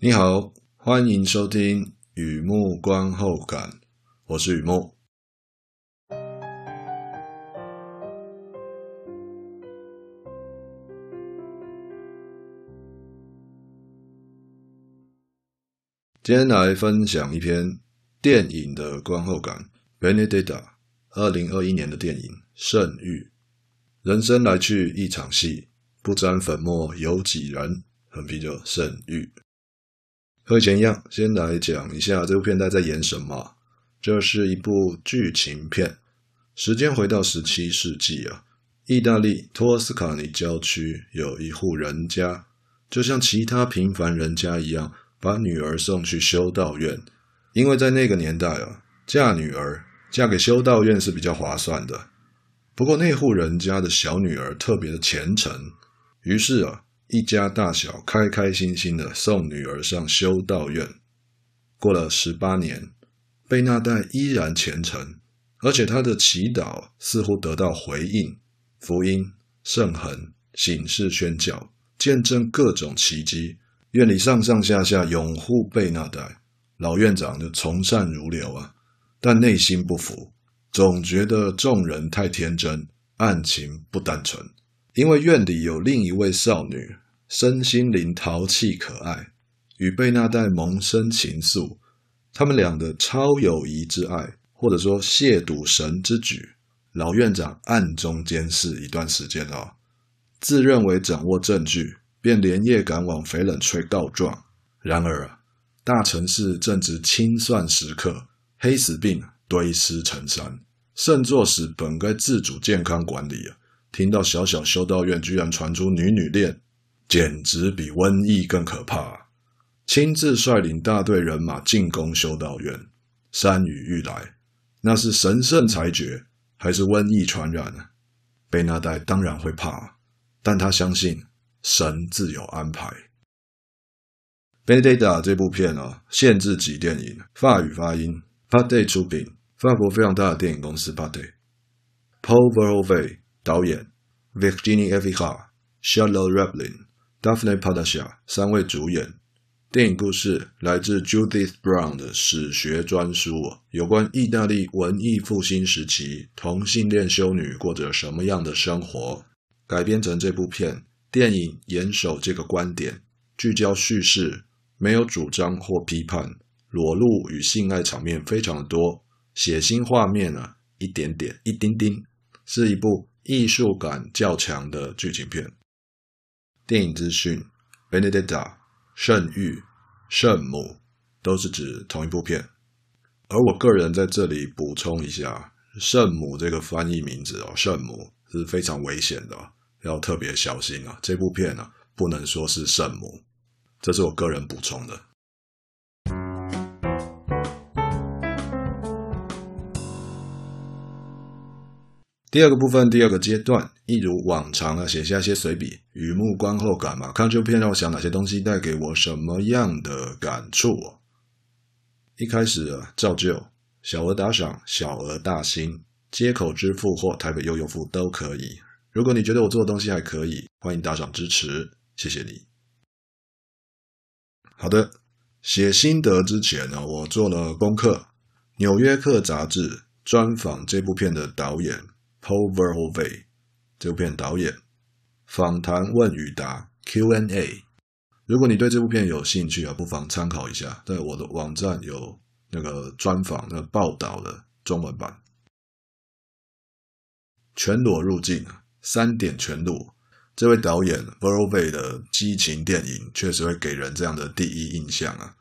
你好，欢迎收听雨木观后感，我是雨木。今天来分享一篇电影的观后感，《Benedetta》二零二一年的电影《圣域》。人生来去一场戏，不沾粉末有几人？喝啤酒，《圣域》。和以前一样，先来讲一下这部片在在演什么。这是一部剧情片，时间回到十七世纪啊，意大利托斯卡尼郊区有一户人家，就像其他平凡人家一样，把女儿送去修道院，因为在那个年代啊，嫁女儿嫁给修道院是比较划算的。不过那户人家的小女儿特别的虔诚，于是啊。一家大小开开心心的送女儿上修道院。过了十八年，贝纳代依然虔诚，而且他的祈祷似乎得到回应。福音、圣痕、醒世宣教，见证各种奇迹。院里上上下下拥护贝纳代，老院长就从善如流啊，但内心不服，总觉得众人太天真，案情不单纯。因为院里有另一位少女，身心灵淘气可爱，与贝纳代萌生情愫。他们俩的超友谊之爱，或者说亵渎神之举，老院长暗中监视一段时间哦，自认为掌握证据，便连夜赶往翡冷翠告状。然而啊，大城市正值清算时刻，黑死病堆尸成山，圣座使本该自主健康管理啊。听到小小修道院居然传出女女恋，简直比瘟疫更可怕。亲自率领大队人马进攻修道院，山雨欲来，那是神圣裁决还是瘟疫传染呢？贝纳代当然会怕，但他相信神自有安排。《b e n e d e t a》这部片啊，限制级电影，法语发音，Pathé 出品，法国非常大的电影公司 Pathé，Paul Verhoeven 导演 Virginie Efira、s h a l o Rablin、Daphne Padasha 三位主演。电影故事来自 Judith Brown 的史学专书，有关意大利文艺复兴时期同性恋修女过着什么样的生活，改编成这部片。电影严守这个观点，聚焦叙事，没有主张或批判，裸露与性爱场面非常多，血腥画面啊，一点点，一丁丁，是一部。艺术感较强的剧情片。电影资讯：Benedetta、圣域、圣母都是指同一部片。而我个人在这里补充一下，圣母这个翻译名字哦，圣母是非常危险的，要特别小心啊。这部片呢，不能说是圣母，这是我个人补充的。第二个部分，第二个阶段，一如往常啊，写下一些随笔，雨木观后感嘛。看这部片让我想哪些东西，带给我什么样的感触？一开始啊，照旧，小额打赏，小额大新，街口支付或台北悠游付都可以。如果你觉得我做的东西还可以，欢迎打赏支持，谢谢你。好的，写心得之前呢，我做了功课，《纽约客》杂志专访这部片的导演。Paul Verhoeven 这部片导演访谈问与答 Q&A，如果你对这部片有兴趣啊，不妨参考一下，在我的网站有那个专访、那个报道的中文版。全裸入镜，三点全裸。这位导演 v e r o v e 的激情电影确实会给人这样的第一印象啊。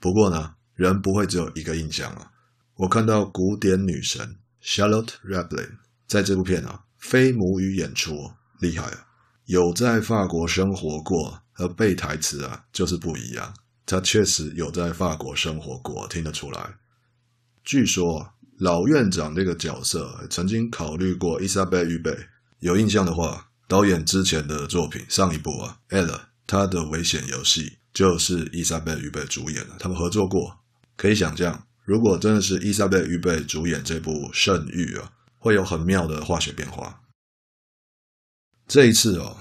不过呢，人不会只有一个印象啊。我看到古典女神 Charlotte Raplin。在这部片啊，非母语演出厉害啊！有在法国生活过和背台词啊，就是不一样。他确实有在法国生活过，听得出来。据说老院长这个角色曾经考虑过伊莎贝·于贝，有印象的话，导演之前的作品上一部啊，《Elle》他的危险游戏就是伊莎贝·于贝主演的，他们合作过。可以想象，如果真的是伊莎贝·于贝主演这部《圣域》啊。会有很妙的化学变化。这一次哦，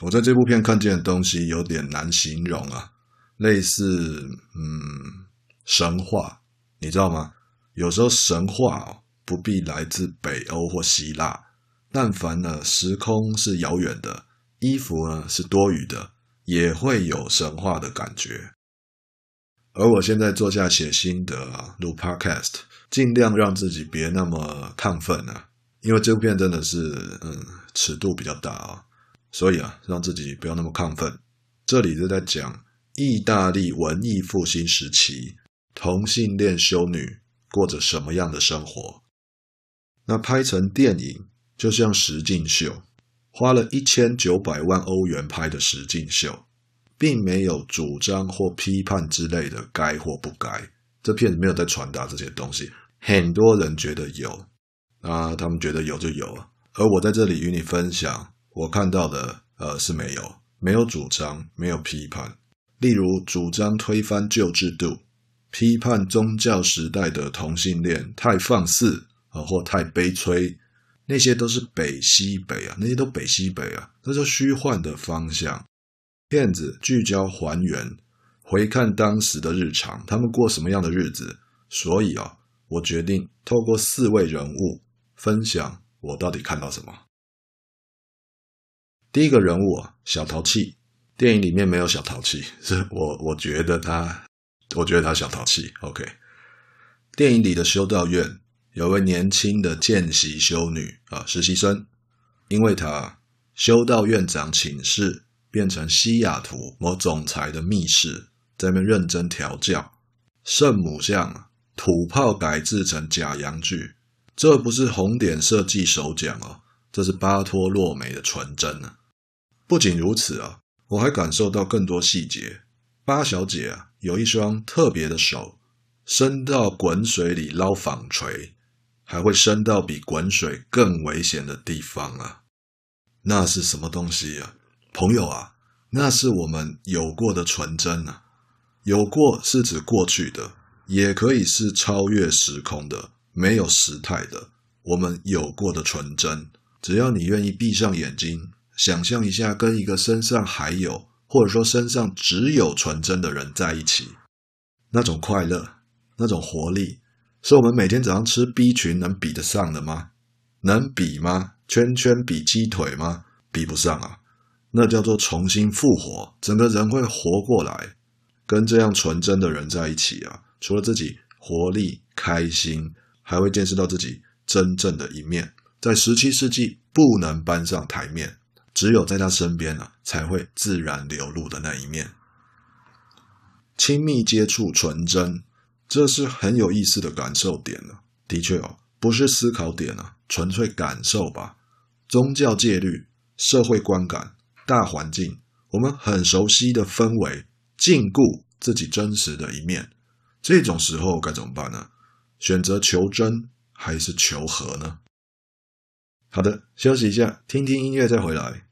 我在这部片看见的东西有点难形容啊。类似嗯神话，你知道吗？有时候神话不必来自北欧或希腊，但凡呢时空是遥远的，衣服呢是多余的，也会有神话的感觉。而我现在坐下写心得啊，录 Podcast，尽量让自己别那么亢奋啊，因为这部片真的是嗯尺度比较大啊，所以啊让自己不要那么亢奋。这里是在讲意大利文艺复兴时期同性恋修女过着什么样的生活。那拍成电影就像实境秀，花了一千九百万欧元拍的实境秀。并没有主张或批判之类的该或不该，这片子没有在传达这些东西。很多人觉得有，啊，他们觉得有就有啊。而我在这里与你分享，我看到的，呃，是没有，没有主张，没有批判。例如，主张推翻旧制度，批判宗教时代的同性恋太放肆啊，或太悲催，那些都是北西北啊，那些都北西北啊，那是虚幻的方向。骗子聚焦还原，回看当时的日常，他们过什么样的日子？所以啊，我决定透过四位人物分享我到底看到什么。第一个人物啊，小淘气。电影里面没有小淘气，是 我我觉得他，我觉得他小淘气。OK，电影里的修道院有位年轻的见习修女啊，实习生，因为他修道院长请示。变成西雅图某总裁的密室，在那边认真调教。圣母像土炮改制成假洋具，这不是红点设计手奖哦，这是巴托洛梅的纯真啊！不仅如此啊，我还感受到更多细节。八小姐啊，有一双特别的手，伸到滚水里捞纺锤，还会伸到比滚水更危险的地方啊！那是什么东西啊？朋友啊，那是我们有过的纯真啊！有过是指过去的，也可以是超越时空的，没有时态的。我们有过的纯真，只要你愿意闭上眼睛，想象一下跟一个身上还有，或者说身上只有纯真的人在一起，那种快乐，那种活力，是我们每天早上吃 B 群能比得上的吗？能比吗？圈圈比鸡腿吗？比不上啊！那叫做重新复活，整个人会活过来。跟这样纯真的人在一起啊，除了自己活力、开心，还会见识到自己真正的一面，在十七世纪不能搬上台面，只有在他身边啊，才会自然流露的那一面。亲密接触、纯真，这是很有意思的感受点呢。的确哦，不是思考点啊，纯粹感受吧。宗教戒律、社会观感。大环境，我们很熟悉的氛围，禁锢自己真实的一面，这种时候该怎么办呢？选择求真还是求和呢？好的，休息一下，听听音乐再回来。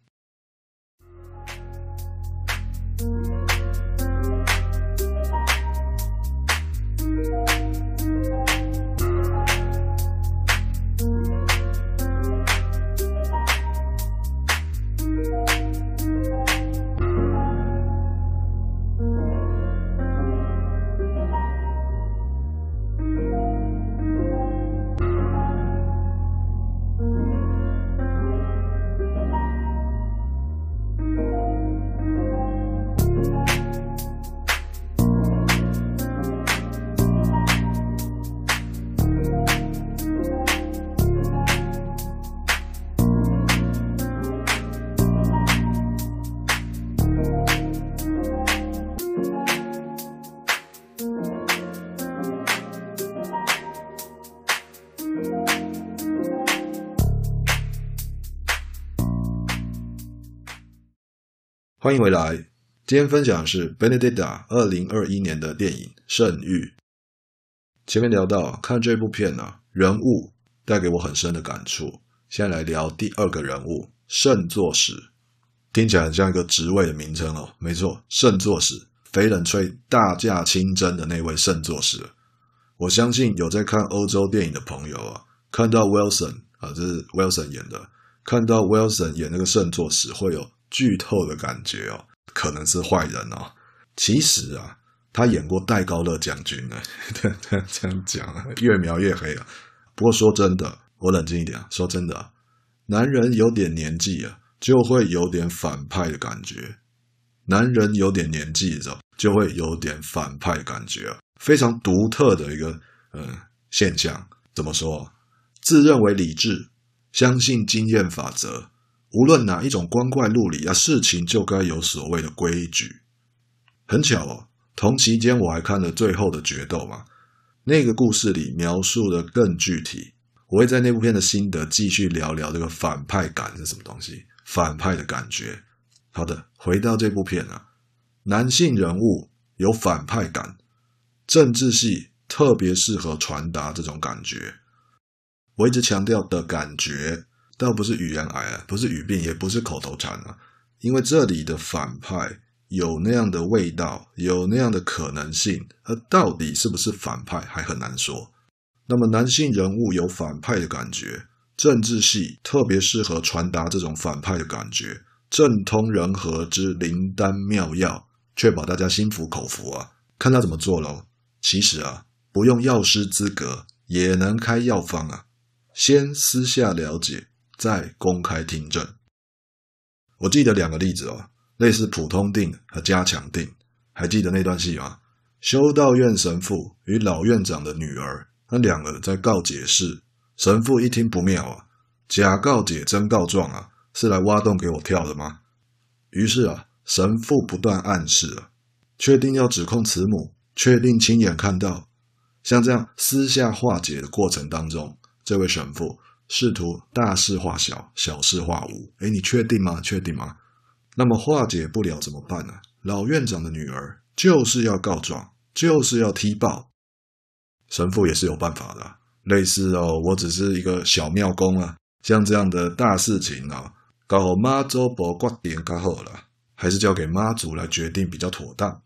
欢迎回来，今天分享的是 Benedetta 二零二一年的电影《圣域》。前面聊到看这部片呢、啊，人物带给我很深的感触。现在来聊第二个人物圣座史，听起来很像一个职位的名称哦。没错，圣座史，翡冷翠大驾亲征的那位圣座史。我相信有在看欧洲电影的朋友啊，看到 Wilson 啊，这是 Wilson 演的，看到 Wilson 演那个圣座史会有。剧透的感觉哦，可能是坏人哦。其实啊，他演过戴高乐将军呢。这 样这样讲啊，越描越黑啊。不过说真的，我冷静一点啊。说真的，男人有点年纪啊，就会有点反派的感觉。男人有点年纪的时候，就会有点反派感觉啊，非常独特的一个嗯现象。怎么说？自认为理智，相信经验法则。无论哪一种光怪陆离啊，事情就该有所谓的规矩。很巧哦，同期间我还看了最后的决斗嘛，那个故事里描述的更具体。我会在那部片的心得继续聊聊这个反派感是什么东西，反派的感觉。好的，回到这部片啊，男性人物有反派感，政治系特别适合传达这种感觉。我一直强调的感觉。倒不是语言癌啊，不是语病，也不是口头禅啊，因为这里的反派有那样的味道，有那样的可能性，而到底是不是反派还很难说。那么男性人物有反派的感觉，政治戏特别适合传达这种反派的感觉，政通人和之灵丹妙药，确保大家心服口服啊。看他怎么做喽。其实啊，不用药师资格也能开药方啊，先私下了解。再公开听证。我记得两个例子哦，类似普通定和加强定。还记得那段戏吗？修道院神父与老院长的女儿，那两个在告解室。神父一听不妙啊，假告解真告状啊，是来挖洞给我跳的吗？于是啊，神父不断暗示啊，确定要指控慈母，确定亲眼看到。像这样私下化解的过程当中，这位神父。试图大事化小，小事化无。诶，你确定吗？确定吗？那么化解不了怎么办呢？老院长的女儿就是要告状，就是要踢爆。神父也是有办法的，类似哦，我只是一个小庙公啊，像这样的大事情啊，搞好妈祖婆决定搞好了，还是交给妈祖来决定比较妥当。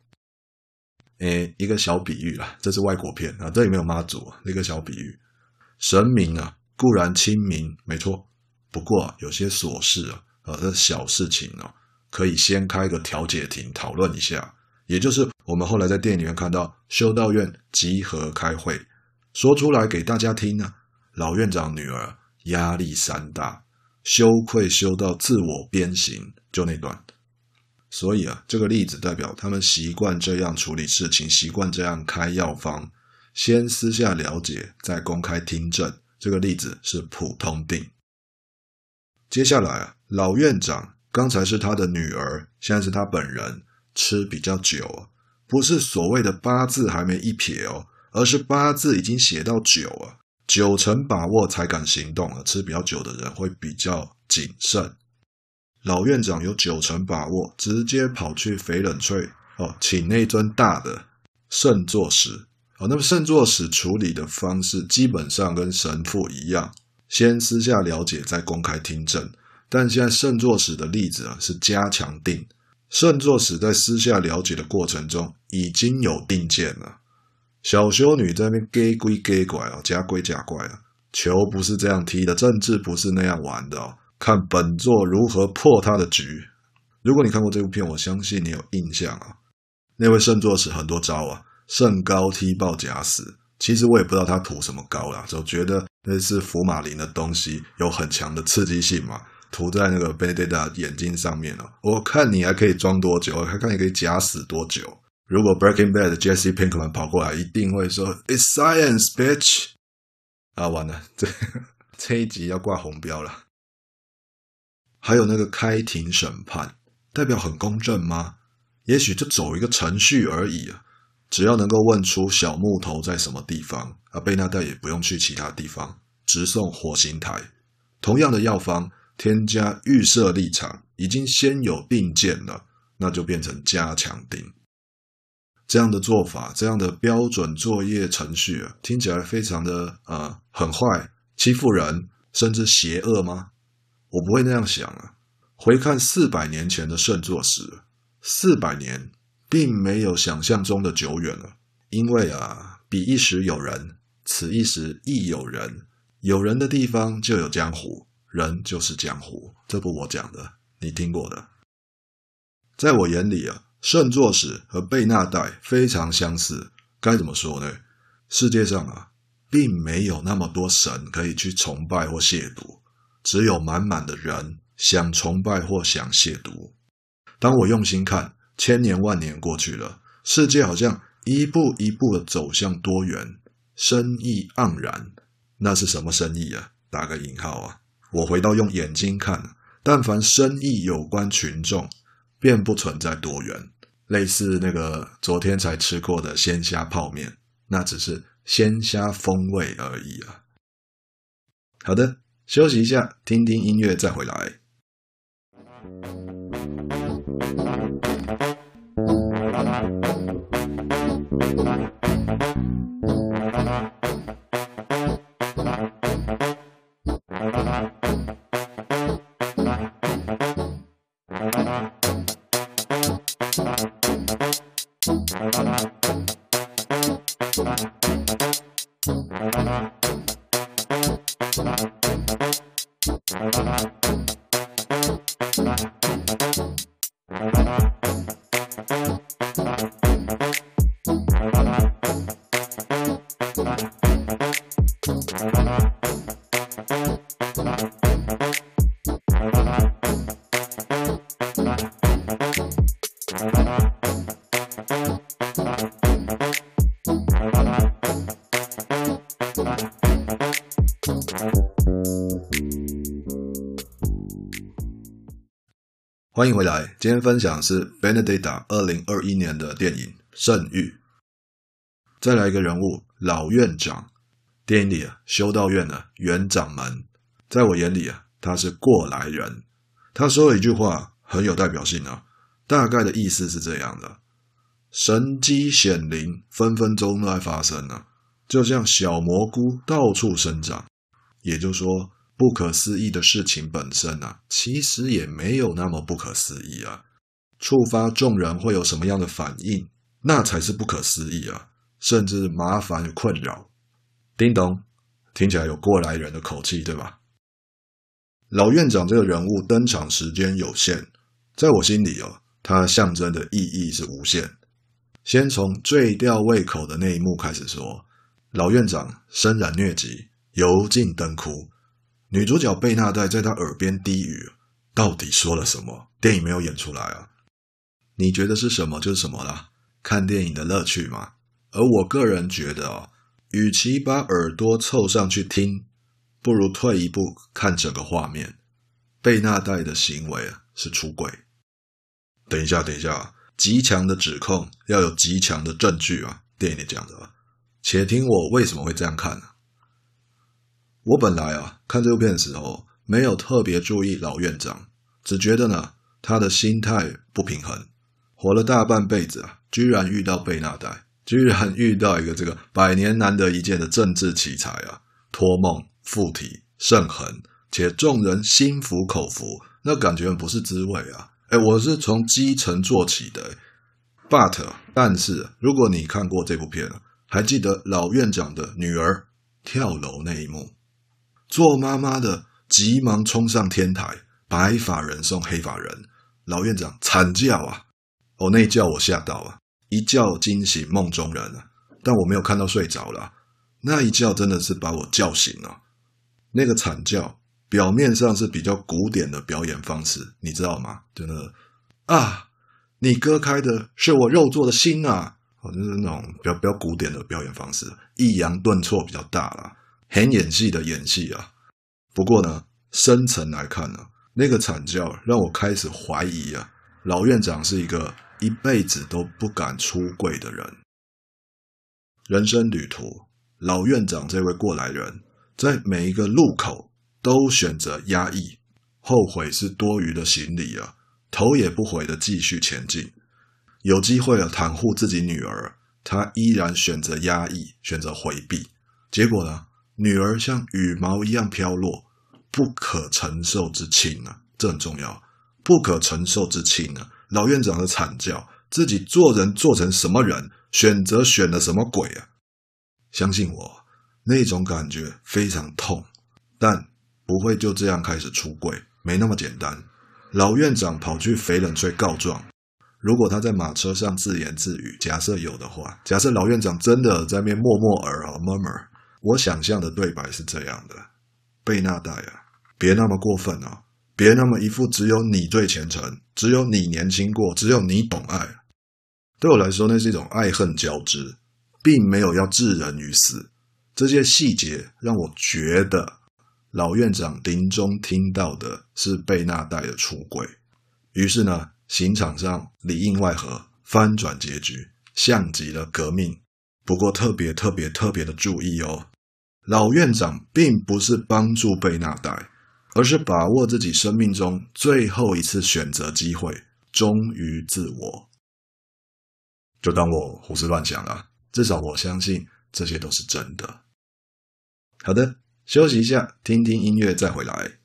诶，一个小比喻啦，这是外国片啊，这里没有妈祖啊，一个小比喻，神明啊。固然亲民，没错。不过，有些琐事啊，呃，这小事情啊，可以先开个调解庭讨论一下。也就是我们后来在电影里面看到修道院集合开会，说出来给大家听啊。老院长女儿压力山大，羞愧羞到自我鞭刑，就那段。所以啊，这个例子代表他们习惯这样处理事情，习惯这样开药方，先私下了解，再公开听证。这个例子是普通定。接下来啊，老院长刚才是他的女儿，现在是他本人吃比较久，不是所谓的八字还没一撇哦，而是八字已经写到九啊，九成把握才敢行动啊。吃比较久的人会比较谨慎。老院长有九成把握，直接跑去翡冷翠哦，请那尊大的圣座石。好，那么圣座使处理的方式基本上跟神父一样，先私下了解，再公开听证。但现在圣座使的例子啊是加强定，圣座使在私下了解的过程中已经有定见了。小修女在那边假鬼假怪啊，假鬼假怪啊，球不是这样踢的，政治不是那样玩的哦。看本座如何破他的局。如果你看过这部片，我相信你有印象啊。那位圣座使很多招啊。圣高踢爆假死，其实我也不知道他涂什么膏啦，就觉得那是福马林的东西，有很强的刺激性嘛，涂在那个 b e n d e t a 眼睛上面了。我看你还可以装多久？我还看你可以假死多久？如果 Breaking Bad 的 Jesse Pinkman 跑过来，一定会说 It's science, bitch！啊，完了，这这一集要挂红标了。还有那个开庭审判，代表很公正吗？也许就走一个程序而已啊。只要能够问出小木头在什么地方，啊，贝纳代也不用去其他地方，直送火星台。同样的药方，添加预设立场，已经先有定见了，那就变成加强錠。这样的做法，这样的标准作业程序啊，听起来非常的呃很坏，欺负人，甚至邪恶吗？我不会那样想啊。回看四百年前的圣座时，四百年。并没有想象中的久远了，因为啊，彼一时有人，此一时亦有人，有人的地方就有江湖，人就是江湖，这不我讲的，你听过的。在我眼里啊，圣座史和贝纳代非常相似。该怎么说呢？世界上啊，并没有那么多神可以去崇拜或亵渎，只有满满的人想崇拜或想亵渎。当我用心看，千年万年过去了，世界好像一步一步的走向多元，生意盎然。那是什么生意啊？打个引号啊！我回到用眼睛看，但凡生意有关群众，便不存在多元。类似那个昨天才吃过的鲜虾泡面，那只是鲜虾风味而已啊。好的，休息一下，听听音乐再回来。欢迎回来，今天分享的是 Benedetta 二零二一年的电影《圣域》。再来一个人物，老院长。电影里啊，修道院的院长们，在我眼里啊，他是过来人。他说了一句话很有代表性啊，大概的意思是这样的：神迹显灵，分分钟都在发生啊，就像小蘑菇到处生长。也就是说。不可思议的事情本身啊，其实也没有那么不可思议啊。触发众人会有什么样的反应，那才是不可思议啊，甚至麻烦与困扰。叮咚，听起来有过来人的口气，对吧？老院长这个人物登场时间有限，在我心里哦，他象征的意义是无限。先从最吊胃口的那一幕开始说，老院长身染疟疾，油尽灯枯。女主角贝纳代在她耳边低语，到底说了什么？电影没有演出来啊。你觉得是什么就是什么啦，看电影的乐趣嘛。而我个人觉得哦，与其把耳朵凑上去听，不如退一步看整个画面。贝纳代的行为啊，是出轨。等一下，等一下，极强的指控要有极强的证据啊。电影里讲的，且听我为什么会这样看呢？我本来啊看这部片的时候，没有特别注意老院长，只觉得呢他的心态不平衡，活了大半辈子啊，居然遇到贝纳代，居然遇到一个这个百年难得一见的政治奇才啊，托梦附体圣痕，且众人心服口服，那感觉不是滋味啊！哎，我是从基层做起的，but 但是如果你看过这部片，还记得老院长的女儿跳楼那一幕。做妈妈的急忙冲上天台，白发人送黑发人，老院长惨叫啊！哦，那一叫我吓到啊，一觉惊醒梦中人啊！但我没有看到睡着了，那一觉真的是把我叫醒了。那个惨叫表面上是比较古典的表演方式，你知道吗？真的啊，你割开的是我肉做的心啊！哦，就是那种比较比较古典的表演方式，抑扬顿挫比较大啦。很演戏的演戏啊，不过呢，深层来看呢，那个惨叫让我开始怀疑啊，老院长是一个一辈子都不敢出柜的人。人生旅途，老院长这位过来人，在每一个路口都选择压抑，后悔是多余的行李啊，头也不回的继续前进。有机会啊，袒护自己女儿，他依然选择压抑，选择回避，结果呢？女儿像羽毛一样飘落，不可承受之轻啊！这很重要，不可承受之轻啊！老院长的惨叫，自己做人做成什么人，选择选了什么鬼啊！相信我，那种感觉非常痛，但不会就这样开始出轨，没那么简单。老院长跑去肥冷翠告状，如果他在马车上自言自语，假设有的话，假设老院长真的在那默默耳啊，murmur，我想象的对白是这样的：贝纳代啊，别那么过分啊，别那么一副只有你最虔诚，只有你年轻过，只有你懂爱。对我来说，那是一种爱恨交织，并没有要置人于死。这些细节让我觉得，老院长临终听到的是贝纳代的出轨。于是呢，刑场上里应外合，翻转结局，像极了革命。不过特别特别特别的注意哦，老院长并不是帮助贝纳代，而是把握自己生命中最后一次选择机会，忠于自我。就当我胡思乱想了，至少我相信这些都是真的。好的，休息一下，听听音乐再回来。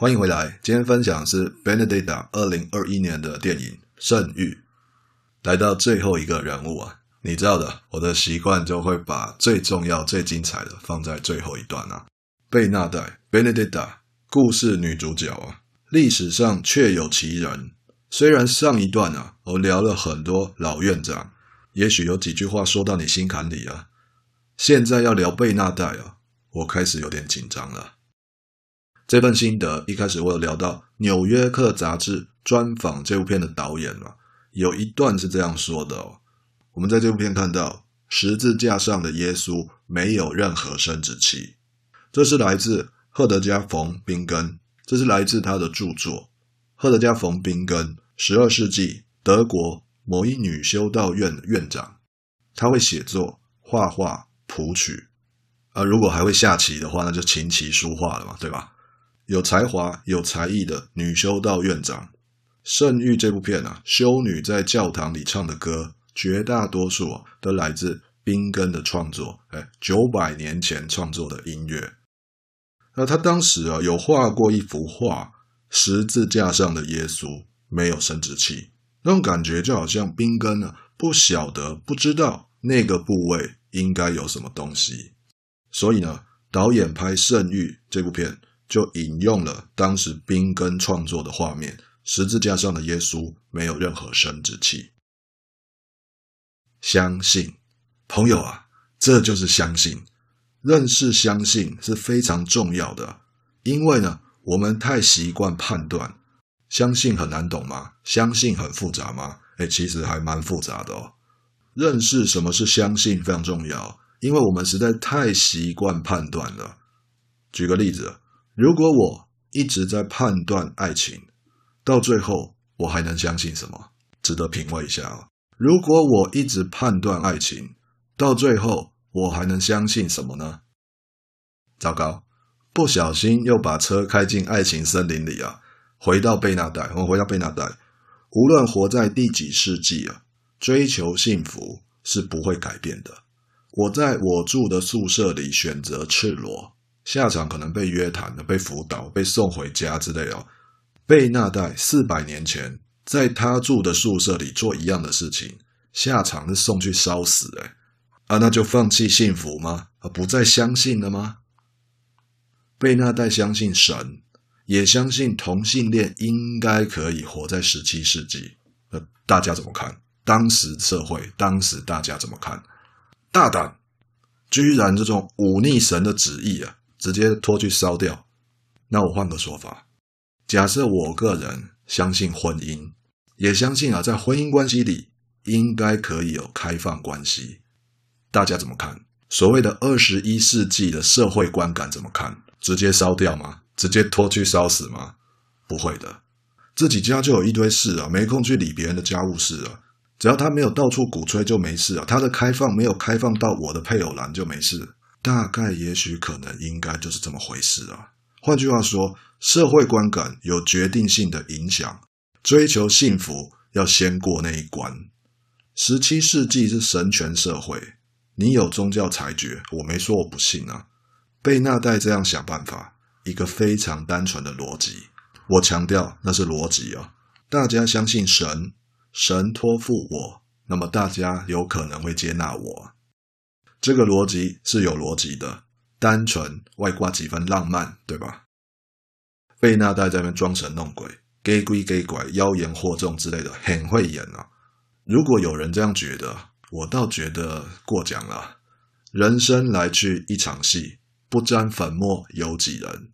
欢迎回来，今天分享是 Benedetta 二零二一年的电影《圣域》。来到最后一个人物啊，你知道的，我的习惯就会把最重要、最精彩的放在最后一段啊。贝纳代 Benedetta 故事女主角啊，历史上确有其人。虽然上一段啊，我聊了很多老院长，也许有几句话说到你心坎里啊。现在要聊贝纳代啊，我开始有点紧张了。这份心得一开始我有聊到《纽约客》杂志专访这部片的导演嘛，有一段是这样说的哦。我们在这部片看到十字架上的耶稣没有任何生殖器，这是来自赫德加·冯·宾根，这是来自他的著作。赫德加·冯·宾根，十二世纪德国某一女修道院的院长，他会写作、画画、谱曲，啊，如果还会下棋的话，那就琴棋书画了嘛，对吧？有才华、有才艺的女修道院长，《圣域》这部片啊，修女在教堂里唱的歌，绝大多数啊都来自宾根的创作。哎，九百年前创作的音乐。那他当时啊有画过一幅画，十字架上的耶稣没有生殖器，那种感觉就好像宾根呢不晓得、不知道那个部位应该有什么东西，所以呢，导演拍《圣域》这部片。就引用了当时宾根创作的画面，十字架上的耶稣没有任何生殖器。相信，朋友啊，这就是相信。认识相信是非常重要的，因为呢，我们太习惯判断。相信很难懂吗？相信很复杂吗？诶，其实还蛮复杂的哦。认识什么是相信非常重要，因为我们实在太习惯判断了。举个例子。如果我一直在判断爱情，到最后我还能相信什么？值得品味一下哦。如果我一直判断爱情，到最后我还能相信什么呢？糟糕，不小心又把车开进爱情森林里啊！回到贝纳代，我们回到贝纳代，无论活在第几世纪啊，追求幸福是不会改变的。我在我住的宿舍里选择赤裸。下场可能被约谈的、被辅导、被送回家之类的。贝纳代四百年前在他住的宿舍里做一样的事情，下场是送去烧死。哎，啊，那就放弃幸福吗？啊，不再相信了吗？贝纳代相信神，也相信同性恋应该可以活在十七世纪。那大家怎么看？当时社会，当时大家怎么看？大胆，居然这种忤逆神的旨意啊！直接拖去烧掉。那我换个说法，假设我个人相信婚姻，也相信啊，在婚姻关系里应该可以有开放关系。大家怎么看？所谓的二十一世纪的社会观感怎么看？直接烧掉吗？直接拖去烧死吗？不会的，自己家就有一堆事啊，没空去理别人的家务事啊。只要他没有到处鼓吹就没事啊，他的开放没有开放到我的配偶栏就没事。大概、也许、可能、应该就是这么回事啊。换句话说，社会观感有决定性的影响，追求幸福要先过那一关。十七世纪是神权社会。你有宗教裁决，我没说我不信啊。贝纳代这样想办法，一个非常单纯的逻辑。我强调那是逻辑啊。大家相信神，神托付我，那么大家有可能会接纳我。这个逻辑是有逻辑的，单纯外挂几分浪漫，对吧？贝纳代在那边装神弄鬼，假鬼假怪，妖言惑众之类的，很会演啊。如果有人这样觉得，我倒觉得过奖了。人生来去一场戏，不沾粉末有几人？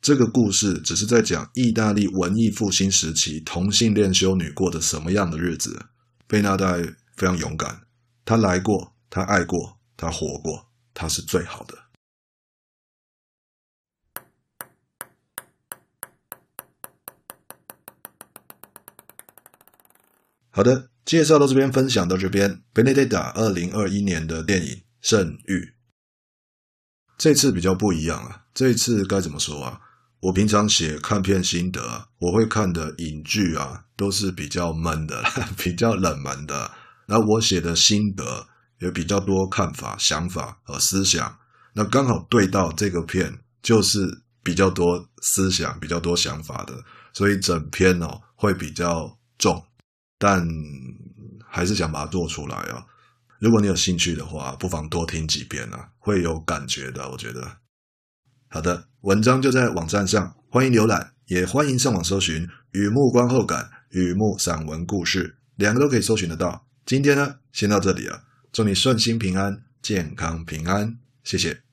这个故事只是在讲意大利文艺复兴时期同性恋修女过的什么样的日子。贝纳代非常勇敢，他来过，他爱过，他活过，他是最好的。好的。介绍到这边，分享到这边。Benedetta 二零二一年的电影《圣域》，这次比较不一样啊。这次该怎么说啊？我平常写看片心得啊，我会看的影剧啊，都是比较闷的，比较冷门的。然后我写的心得也比较多看法、想法和思想。那刚好对到这个片，就是比较多思想、比较多想法的，所以整篇哦会比较重。但还是想把它做出来啊！如果你有兴趣的话，不妨多听几遍啊，会有感觉的。我觉得，好的，文章就在网站上，欢迎浏览，也欢迎上网搜寻《雨幕观后感》《雨幕散文故事》，两个都可以搜寻得到。今天呢，先到这里了，祝你顺心平安、健康平安，谢谢。